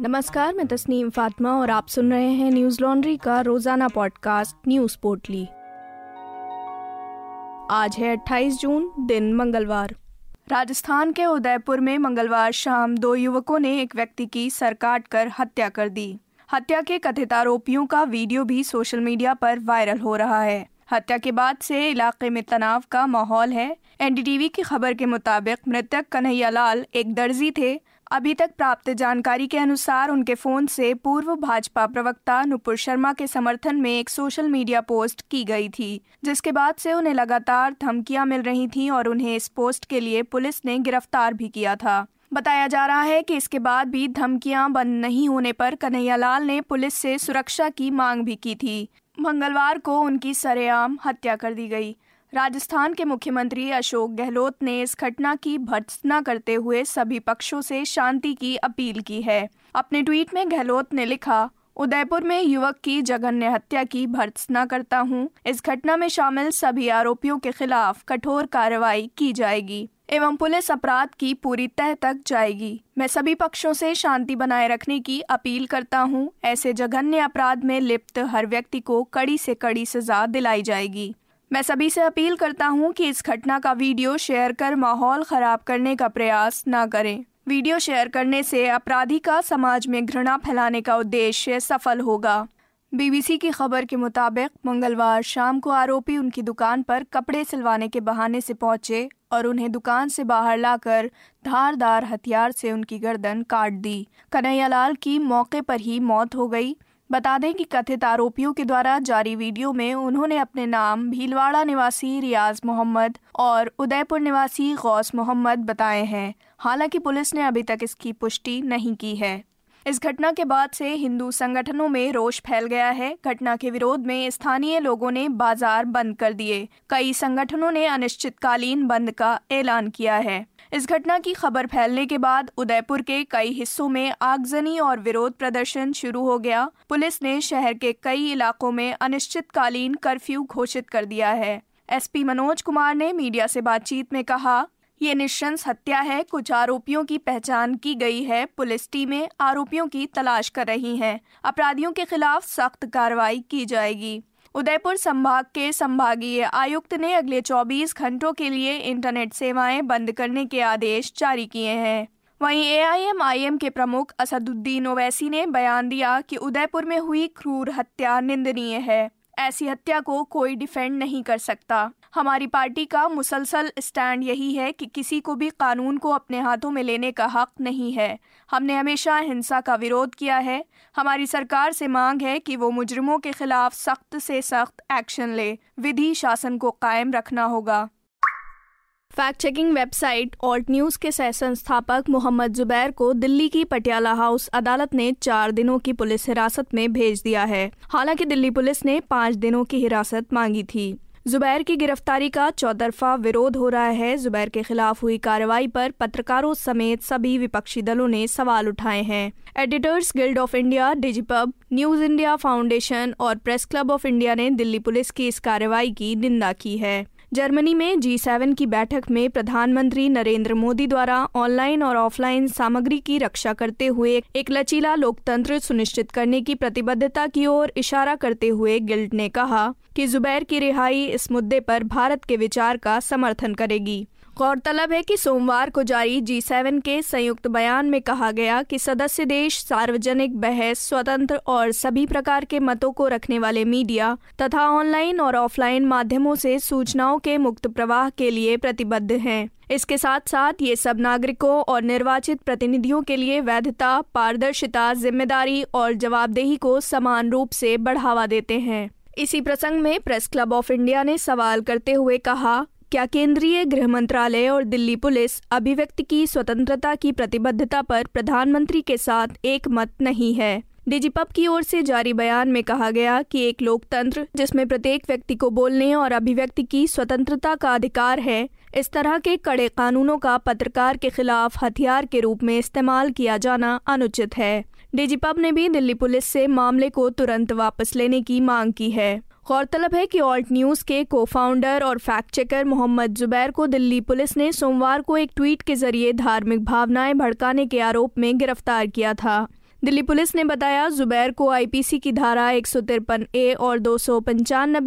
नमस्कार, मैं तस्नीम फातिमा और आप सुन रहे हैं न्यूज़ लॉन्ड्री का रोज़ाना पॉडकास्ट, न्यूज़ पोर्टली। आज है 28 जून, दिन मंगलवार। राजस्थान के उदयपुर में मंगलवार शाम दो युवकों ने एक व्यक्ति की सर काट कर हत्या कर दी। हत्या के कथित आरोपियों का वीडियो भी सोशल मीडिया पर वायरल हो रहा है। हत्या के बाद से इलाके में तनाव का माहौल है। एनडीटीवी की खबर के मुताबिक मृतक कन्हैया लाल एक दर्जी थे अभी तक प्राप्त जानकारी के अनुसार उनके फ़ोन से पूर्व भाजपा प्रवक्ता नुपुर शर्मा के समर्थन में एक सोशल मीडिया पोस्ट की गई थी, जिसके बाद से उन्हें लगातार धमकियाँ मिल रही थीं और उन्हें इस पोस्ट के लिए पुलिस ने गिरफ़्तार भी किया था। बताया जा रहा है कि इसके बाद भी धमकियाँ बंद नहीं होने पर कन्हैया लाल ने पुलिस से सुरक्षा की मांग भी की थी। मंगलवार को उनकी सरेआम हत्या कर दी गई। राजस्थान के मुख्यमंत्री अशोक गहलोत ने इस घटना की भर्त्सना करते हुए सभी पक्षों से शांति की अपील की है अपने ट्वीट में गहलोत ने लिखा, उदयपुर में युवक की जघन्य हत्या की भर्त्सना करता हूँ। इस घटना में शामिल सभी आरोपियों के खिलाफ कठोर कार्रवाई की जाएगी एवं पुलिस अपराध की पूरी तह तक जाएगी मैं सभी पक्षों से शांति बनाए रखने की अपील करता हूँ। ऐसे जघन्य अपराध में लिप्त हर व्यक्ति को कड़ी से कड़ी सजा दिलाई जाएगी मैं सभी से अपील करता हूँ कि इस घटना का वीडियो शेयर कर माहौल खराब करने का प्रयास न करें। वीडियो शेयर करने से अपराधी का समाज में घृणा फैलाने का उद्देश्य सफल होगा। बीबीसी की खबर के मुताबिक, मंगलवार शाम को आरोपी उनकी दुकान पर कपड़े सिलवाने के बहाने से पहुँचे और उन्हें दुकान से बाहर लाकर धारदार हथियार से उनकी गर्दन काट दी। कन्हैयालाल की मौके पर ही मौत हो गई। बता दें कि कथित आरोपियों के द्वारा जारी वीडियो में उन्होंने अपने नाम भीलवाड़ा निवासी रियाज मोहम्मद और उदयपुर निवासी गौस मोहम्मद बताए हैं। हालाँकि पुलिस ने अभी तक इसकी पुष्टि नहीं की है। इस घटना के बाद से हिंदू संगठनों में रोष फैल गया है। घटना के विरोध में स्थानीय लोगों ने बाज़ार बंद कर दिए। कई संगठनों ने अनिश्चितकालीन बंद का ऐलान किया है। इस घटना की खबर फैलने के बाद उदयपुर के कई हिस्सों में आगजनी और विरोध प्रदर्शन शुरू हो गया। पुलिस ने शहर के कई इलाकों में अनिश्चितकालीन कर्फ्यू घोषित कर दिया है। एसपी मनोज कुमार ने मीडिया से बातचीत में कहा, ये निशंस हत्या है, कुछ आरोपियों की पहचान की गई है। पुलिस टीमें आरोपियों की तलाश कर रही हैं। अपराधियों के खिलाफ सख्त कार्रवाई की जाएगी। उदयपुर संभाग के संभागीय आयुक्त ने अगले 24 घंटों के लिए इंटरनेट सेवाएँ बंद करने के आदेश जारी किए हैं। वहीं एआईएमआईएम के प्रमुख असदुद्दीन ओवैसी ने बयान दिया कि उदयपुर में हुई क्रूर हत्या निंदनीय है। ऐसी हत्या को कोई डिफेंड नहीं कर सकता। हमारी पार्टी का मुसलसल स्टैंड यही है कि किसी को भी कानून को अपने हाथों में लेने का हक नहीं है। हमने हमेशा हिंसा का विरोध किया है। हमारी सरकार से मांग है कि वो मुजरिमों के खिलाफ सख्त से सख्त एक्शन ले। विधि शासन को कायम रखना होगा। Fact checking website Alt News के सह संस्थापक मोहम्मद जुबैर को दिल्ली की पटियाला हाउस अदालत ने चार दिनों की पुलिस हिरासत में भेज दिया है। हालाँकि दिल्ली पुलिस ने पाँच दिनों की हिरासत मांगी थी। जुबैर की गिरफ्तारी का चौतरफा विरोध हो रहा है। जुबैर के खिलाफ हुई कार्रवाई पर पत्रकारों समेत सभी विपक्षी दलों ने सवाल उठाए हैं। Editors guild of India, Digipub, news India foundation और प्रेस क्लब ऑफ़ इंडिया ने दिल्ली पुलिस की इस कार्रवाई की निंदा की है। जर्मनी में जी सेवन की बैठक में प्रधानमंत्री नरेंद्र मोदी द्वारा ऑनलाइन और ऑफलाइन सामग्री की रक्षा करते हुए एक लचीला लोकतंत्र सुनिश्चित करने की प्रतिबद्धता की ओर इशारा करते हुए गिल्ड ने कहा कि जुबैर की रिहाई इस मुद्दे पर भारत के विचार का समर्थन करेगी। गौरतलब है कि सोमवार को जारी जी सेवन के संयुक्त बयान में कहा गया कि सदस्य देश सार्वजनिक बहस, स्वतंत्र और सभी प्रकार के मतों को रखने वाले मीडिया तथा ऑनलाइन और ऑफलाइन माध्यमों से सूचनाओं के मुक्त प्रवाह के लिए प्रतिबद्ध हैं। इसके साथ साथ ये सब नागरिकों और निर्वाचित प्रतिनिधियों के लिए वैधता, पारदर्शिता, ज़िम्मेदारी और जवाबदेही को समान रूप से बढ़ावा देते हैं। इसी प्रसंग में प्रेस क्लब ऑफ़ इंडिया ने सवाल करते हुए कहा क्या केंद्रीय गृह मंत्रालय और दिल्ली पुलिस अभिव्यक्ति की स्वतंत्रता की प्रतिबद्धता पर प्रधानमंत्री के साथ एक मत नहीं है? डिजिपब की ओर से जारी बयान में कहा गया कि एक लोकतंत्र, जिसमें प्रत्येक व्यक्ति को बोलने और अभिव्यक्ति की स्वतंत्रता का अधिकार है, इस तरह के कड़े कानूनों का पत्रकार के खिलाफ हथियार के रूप में इस्तेमाल किया जाना अनुचित है। डीजीपब ने भी दिल्ली पुलिस से मामले को तुरंत वापस लेने की मांग की है। गौरतलब है कि ऑल्ट न्यूज़ के को फाउंडर और फैक्ट चेकर मोहम्मद जुबैर को दिल्ली पुलिस ने सोमवार को एक ट्वीट के ज़रिए धार्मिक भावनाएँ भड़काने के आरोप में गिरफ़्तार किया था। दिल्ली पुलिस ने बताया, जुबैर को आईपीसी की धारा एक सौ तिरपन ए और दो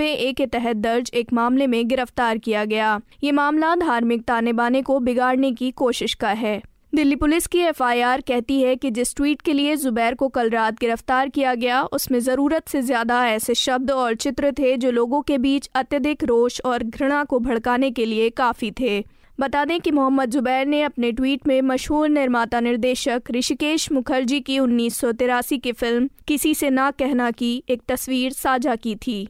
ए के तहत दर्ज एक मामले में गिरफ़्तार किया गया। ये मामला धार्मिक ताने बाने को बिगाड़ने की कोशिश का है। दिल्ली पुलिस की एफआईआर कहती है कि जिस ट्वीट के लिए जुबैर को कल रात गिरफ़्तार किया गया, उसमें ज़रूरत से ज़्यादा ऐसे शब्द और चित्र थे जो लोगों के बीच अत्यधिक रोष और घृणा को भड़काने के लिए काफ़ी थे। बता दें कि मोहम्मद जुबैर ने अपने ट्वीट में मशहूर निर्माता निर्देशक ऋषिकेश मुखर्जी की उन्नीस सौ तिरासी की फ़िल्म, किसी से ना कहना की, एक तस्वीर साझा की थी।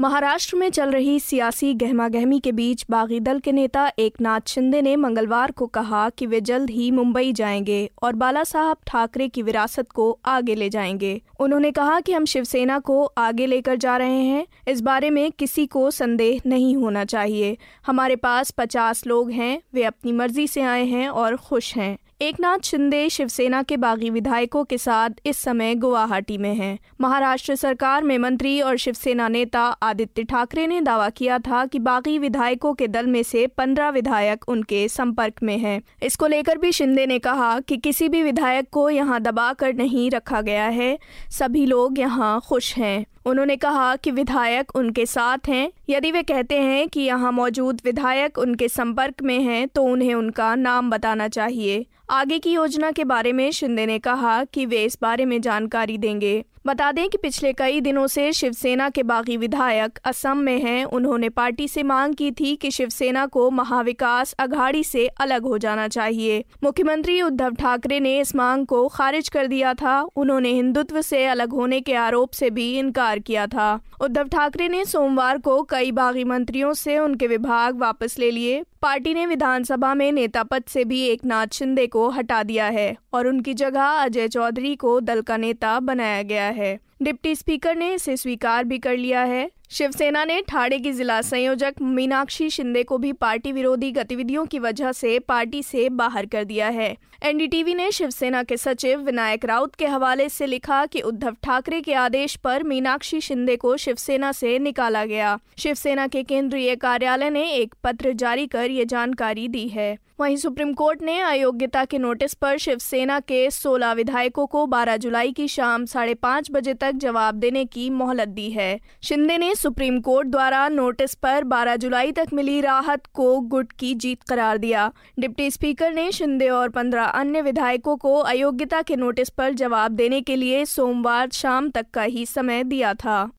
महाराष्ट्र में चल रही सियासी गहमागहमी के बीच बागी दल के नेता एक नाथ शिंदे ने मंगलवार को कहा कि वे जल्द ही मुंबई जाएँगे और बाला साहब ठाकरे की विरासत को आगे ले जाएँगे। उन्होंने कहा कि हम शिवसेना को आगे लेकर जा रहे हैं इस बारे में किसी को संदेह नहीं होना चाहिए हमारे पास पचास लोग हैं, वे अपनी मर्ज़ी से आए हैं और खुश हैं एकनाथ शिंदे शिवसेना के बागी विधायकों के साथ इस समय गुवाहाटी में हैं। महाराष्ट्र सरकार में मंत्री और शिवसेना नेता आदित्य ठाकरे ने दावा किया था कि बागी विधायकों के दल में से पंद्रह विधायक उनके संपर्क में हैं। इसको लेकर भी शिंदे ने कहा कि किसी भी विधायक को यहाँ दबा कर नहीं रखा गया है सभी लोग यहाँ खुश हैं। उन्होंने कहा कि विधायक उनके साथ हैं। यदि वे कहते हैं कि यहाँ मौजूद विधायक उनके संपर्क में हैं तो उन्हें उनका नाम बताना चाहिए। आगे की योजना के बारे में शिंदे ने कहा कि वे इस बारे में जानकारी देंगे। बता दें कि पिछले कई दिनों से शिवसेना के बागी विधायक असम में हैं। उन्होंने पार्टी से मांग की थी कि शिवसेना को महाविकास अघाड़ी से अलग हो जाना चाहिए। मुख्यमंत्री उद्धव ठाकरे ने इस मांग को खारिज कर दिया था। उन्होंने हिंदुत्व से अलग होने के आरोप से भी इनकार किया था। उद्धव ठाकरे ने सोमवार को कई बागी मंत्रियों से उनके विभाग वापस ले लिए। पार्टी ने विधानसभा में नेता पद से भी एक नाथ शिंदे को हटा दिया है और उनकी जगह अजय चौधरी को दल का नेता बनाया गया है डिप्टी स्पीकर ने इसे स्वीकार भी कर लिया है। शिवसेना ने ठाणे की जिला संयोजक मीनाक्षी शिंदे को भी पार्टी विरोधी गतिविधियों की वजह से पार्टी से बाहर कर दिया है। एनडीटीवी ने शिवसेना के सचिव विनायक राउत के हवाले से लिखा कि उद्धव ठाकरे के आदेश पर मीनाक्षी शिंदे को शिवसेना से निकाला गया। शिवसेना के केंद्रीय कार्यालय ने एक पत्र जारी कर ये जानकारी दी है। वहीं सुप्रीम कोर्ट ने अयोग्यता के नोटिस पर शिवसेना के 16 विधायकों को 12 जुलाई की शाम साढ़े पाँच बजे तक जवाब देने की मोहलत दी है। शिंदे ने सुप्रीम कोर्ट द्वारा नोटिस पर 12 जुलाई तक मिली राहत को गुट की जीत करार दिया। डिप्टी स्पीकर ने शिंदे और 15 अन्य विधायकों को अयोग्यता के नोटिस पर जवाब देने के लिए सोमवार शाम तक का ही समय दिया था।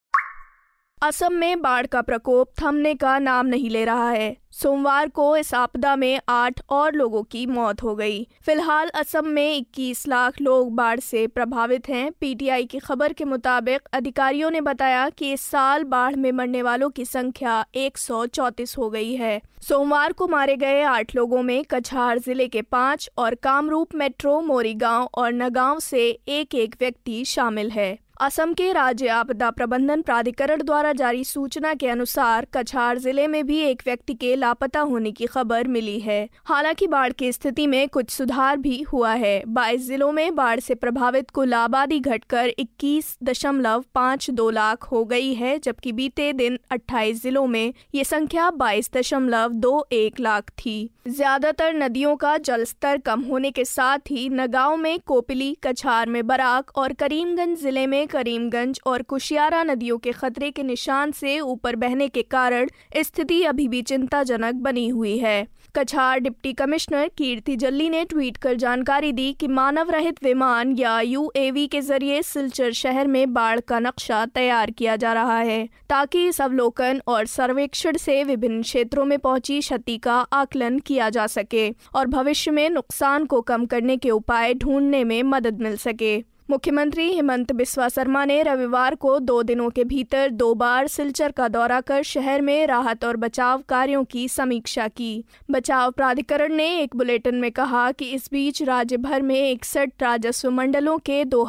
असम में बाढ़ का प्रकोप थमने का नाम नहीं ले रहा है। सोमवार को इस आपदा में आठ और लोगों की मौत हो गई। फ़िलहाल असम में 21 लाख लोग बाढ़ से प्रभावित हैं। पीटीआई की खबर के मुताबिक अधिकारियों ने बताया कि इस साल बाढ़ में मरने वालों की संख्या एक सौ चौंतीस हो गई है। सोमवार को मारे गए आठ लोगों में कछार ज़िले के पाँच और कामरूप मेट्रो, मोरीगांव और नगांव से एक एक व्यक्ति शामिल है। असम के राज्य आपदा प्रबंधन प्राधिकरण द्वारा जारी सूचना के अनुसार कछार ज़िले में भी एक व्यक्ति के लापता होने की खबर मिली है। हालाँकि बाढ़ की स्थिति में कुछ सुधार भी हुआ है। बाईस जिलों में बाढ़ से प्रभावित कुल आबादी घटकर इक्कीस दशमलव पाँच दो लाख हो गई है, जबकि बीते दिन अट्ठाईस जिलों में ये संख्या बाईस दशमलव दो एक लाख थी। ज़्यादातर नदियों का जलस्तर कम होने के साथ ही नगांव में कोपिली, कछार में बराक और करीमगंज ज़िले में करीमगंज और कुशियारा नदियों के खतरे के निशान से ऊपर बहने के कारण स्थिति अभी भी चिंताजनक बनी हुई है। कछार डिप्टी कमिश्नर कीर्ति जल्ली ने ट्वीट कर जानकारी दी कि मानव रहित विमान या यूएवी के ज़रिए सिलचर शहर में बाढ़ का नक्शा तैयार किया जा रहा है, ताकि इस अवलोकन और सर्वेक्षण से विभिन्न क्षेत्रों में पहुँची क्षति का आकलन किया जा सके और भविष्य में नुकसान को कम करने के उपाय ढूँढने में मदद मिल सके। मुख्यमंत्री हेमंत बिस्वा शर्मा ने रविवार को दो दिनों के भीतर दो बार सिलचर का दौरा कर शहर में राहत और बचाव कार्यों की समीक्षा की। बचाव प्राधिकरण ने एक बुलेटिन में कहा कि इस बीच राज्य भर में इकसठ राजस्व मंडलों के दो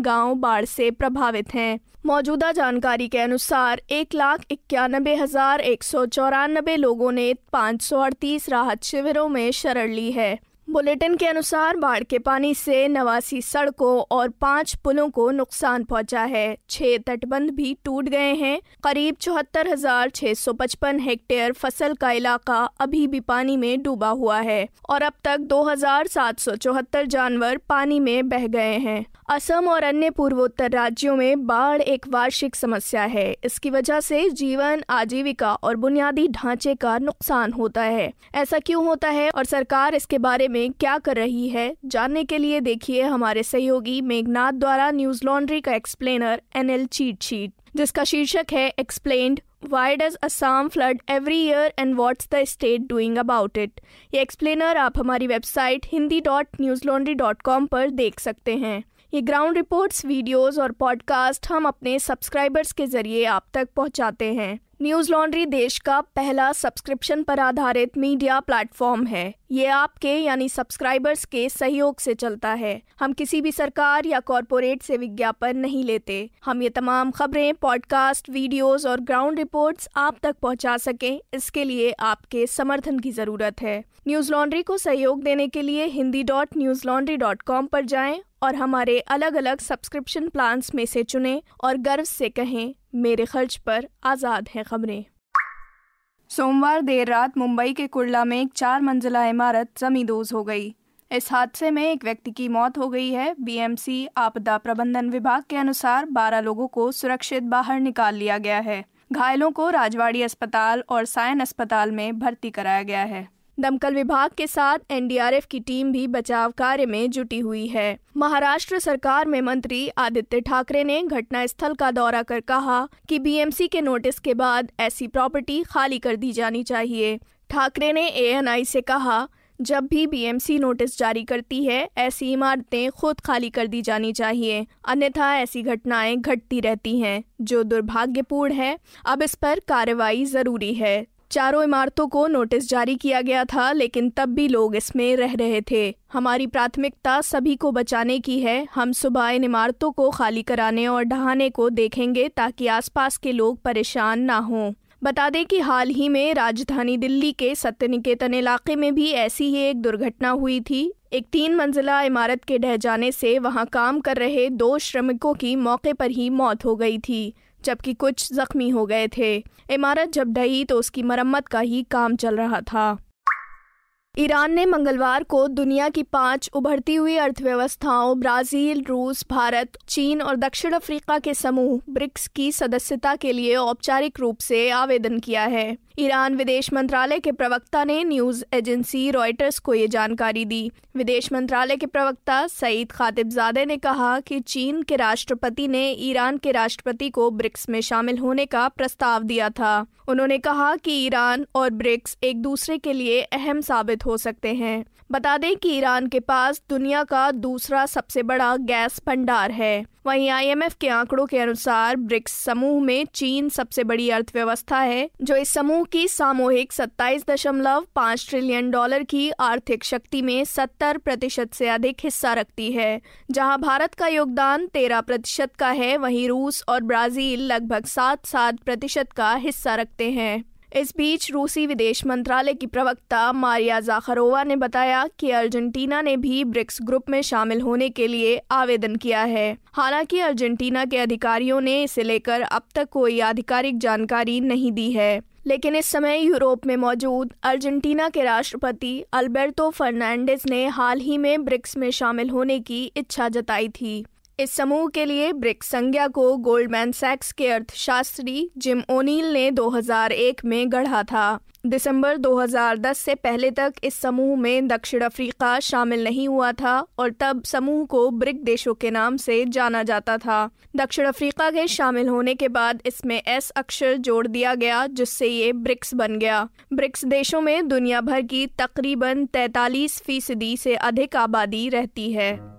गाँव बाढ़ से प्रभावित हैं। मौजूदा जानकारी के अनुसार एक लाख इक्यानबे हज़ार एक सौ चौरानबे लोगों ने पाँच सौ अड़तीस राहत शिविरों में शरण ली है। बुलेटिन के अनुसार बाढ़ के पानी से नवासी सड़कों और पाँच पुलों को नुकसान पहुँचा है। छह तटबंध भी टूट गए हैं। करीब चौहत्तर हज़ार छह सौ पचपन हेक्टेयर फ़सल का इलाका अभी भी पानी में डूबा हुआ है और अब तक दो हज़ार सात सौ चौहत्तर जानवर पानी में बह गए हैं। असम और अन्य पूर्वोत्तर राज्यों में बाढ़ एक वार्षिक समस्या है। इसकी वजह से जीवन, आजीविका और बुनियादी ढांचे का नुकसान होता है। ऐसा क्यों होता है और सरकार इसके बारे में क्या कर रही है? जानने के लिए देखिए हमारे सहयोगी मेघनाथ द्वारा न्यूज़ लॉन्ड्री का एक्सप्लेनर एनएल चीट शीट जिसका शीर्षक है explained why does Assam flood every year and what's the state doing about it ये एक्सप्लेनर आप हमारी website Hindi dot news laundry dot com पर देख सकते हैं। ये ग्राउंड रिपोर्ट्स, वीडियोस और पॉडकास्ट हम अपने सब्सक्राइबर्स के ज़रिए आप तक पहुंचाते हैं। न्यूज़ लॉन्ड्री देश का पहला सब्सक्रिप्शन पर आधारित मीडिया प्लेटफॉर्म है। ये आपके, यानी सब्सक्राइबर्स के सहयोग से चलता है। हम किसी भी सरकार या कॉरपोरेट से विज्ञापन नहीं लेते। हम ये तमाम खबरें, पॉडकास्ट वीडियोस और ग्राउंड रिपोर्ट्स आप तक पहुँचा सकें। इसके लिए आपके समर्थन की ज़रूरत है। न्यूज़ लॉन्ड्री को सहयोग देने के लिए Hindi dot news laundry dot com पर जाएँ और हमारे अलग अलग सब्सक्रिप्शन प्लान्स में से चुनें और गर्व से कहें मेरे खर्च पर आज़ाद हैं खबरें। सोमवार देर रात मुंबई के कुर्ला में एक चार मंजिला इमारत जमींदोज हो गई। इस हादसे में एक व्यक्ति की मौत हो गई है। बीएमसी आपदा प्रबंधन विभाग के अनुसार 12 लोगों को सुरक्षित बाहर निकाल लिया गया है। घायलों को राजवाड़ी अस्पताल और सायन अस्पताल में भर्ती कराया गया है। दमकल विभाग के साथ एनडीआरएफ की टीम भी बचाव कार्य में जुटी हुई है। महाराष्ट्र सरकार में मंत्री आदित्य ठाकरे ने घटना स्थल का दौरा कर कहा कि बीएमसी के नोटिस के बाद ऐसी प्रॉपर्टी खाली कर दी जानी चाहिए। ठाकरे ने एएनआई से कहा, जब भी बीएमसी नोटिस जारी करती है, ऐसी इमारतें खुद खाली कर दी जानी चाहिए। अन्यथा ऐसी घटनाएँ घटती रहती हैं। जो दुर्भाग्यपूर्ण है, अब इस पर कार्रवाई ज़रूरी है। चारों इमारतों को नोटिस जारी किया गया था, लेकिन तब भी लोग इसमें रह रहे थे। हमारी प्राथमिकता सभी को बचाने की है। हम सुबह इन इमारतों को खाली कराने और ढहाने को देखेंगे ताकि आसपास के लोग परेशान ना हों। बता दें कि हाल ही में राजधानी दिल्ली के सत्य निकेतन इलाके में भी ऐसी ही एक दुर्घटना हुई थी। एक तीन मंजिला इमारत के ढह जाने से वहाँ काम कर रहे दो श्रमिकों की मौके पर ही मौत हो गई थी। जबकि कुछ जख्मी हो गए थे। इमारत जब ढही तो उसकी मरम्मत का ही काम चल रहा था। ईरान ने मंगलवार को दुनिया की पाँच उभरती हुई अर्थव्यवस्थाओं, ब्राज़ील, रूस, भारत, चीन और दक्षिण अफ्रीका के समूह ब्रिक्स की सदस्यता के लिए औपचारिक रूप से आवेदन किया है। ईरान विदेश मंत्रालय के प्रवक्ता ने न्यूज़ एजेंसी रॉयटर्स को ये जानकारी दी। विदेश मंत्रालय के प्रवक्ता सईद खातिबजादे ने कहा कि चीन के राष्ट्रपति ने ईरान के राष्ट्रपति को ब्रिक्स में शामिल होने का प्रस्ताव दिया था। उन्होंने कहा कि ईरान और ब्रिक्स एक दूसरे के लिए अहम साबित हो सकते हैं। बता दें कि ईरान के पास दुनिया का दूसरा सबसे बड़ा गैस भंडार है। वहीं आईएमएफ के आंकड़ों के अनुसार ब्रिक्स समूह में चीन सबसे बड़ी अर्थव्यवस्था है, जो इस समूह की सामूहिक सत्ताईस दशमलव पाँच ट्रिलियन डॉलर की आर्थिक शक्ति में सत्तर प्रतिशत से अधिक हिस्सा रखती है। जहाँ भारत का योगदान तेरह प्रतिशत का है, वहीं रूस और ब्राज़ील लगभग सात सात प्रतिशत का हिस्सा रखते हैं। इस बीच रूसी विदेश मंत्रालय की प्रवक्ता मारिया जाखरोवा ने बताया कि अर्जेंटीना ने भी ब्रिक्स ग्रुप में शामिल होने के लिए आवेदन किया है। हालाँकि अर्जेंटीना के अधिकारियों ने इसे लेकर अब तक कोई आधिकारिक जानकारी नहीं दी है। लेकिन इस समय यूरोप में मौजूद अर्जेंटीना के राष्ट्रपति अल्बर्टो फर्नांडिस ने हाल ही में ब्रिक्स में शामिल होने की इच्छा जताई थी। इस समूह के लिए ब्रिक्स संज्ञा को गोल्डमैन सैक्स के अर्थशास्त्री जिम ओनील ने 2001 में गढ़ा था। दिसंबर 2010 से पहले तक इस समूह में दक्षिण अफ्रीका शामिल नहीं हुआ था और तब समूह को ब्रिक देशों के नाम से जाना जाता था। दक्षिण अफ्रीका के शामिल होने के बाद इसमें एस अक्षर जोड़ दिया गया, जिससे ये ब्रिक्स बन गया। ब्रिक्स देशों में दुनिया भर की तकरीबन 43 फ़ीसदी से अधिक आबादी रहती है।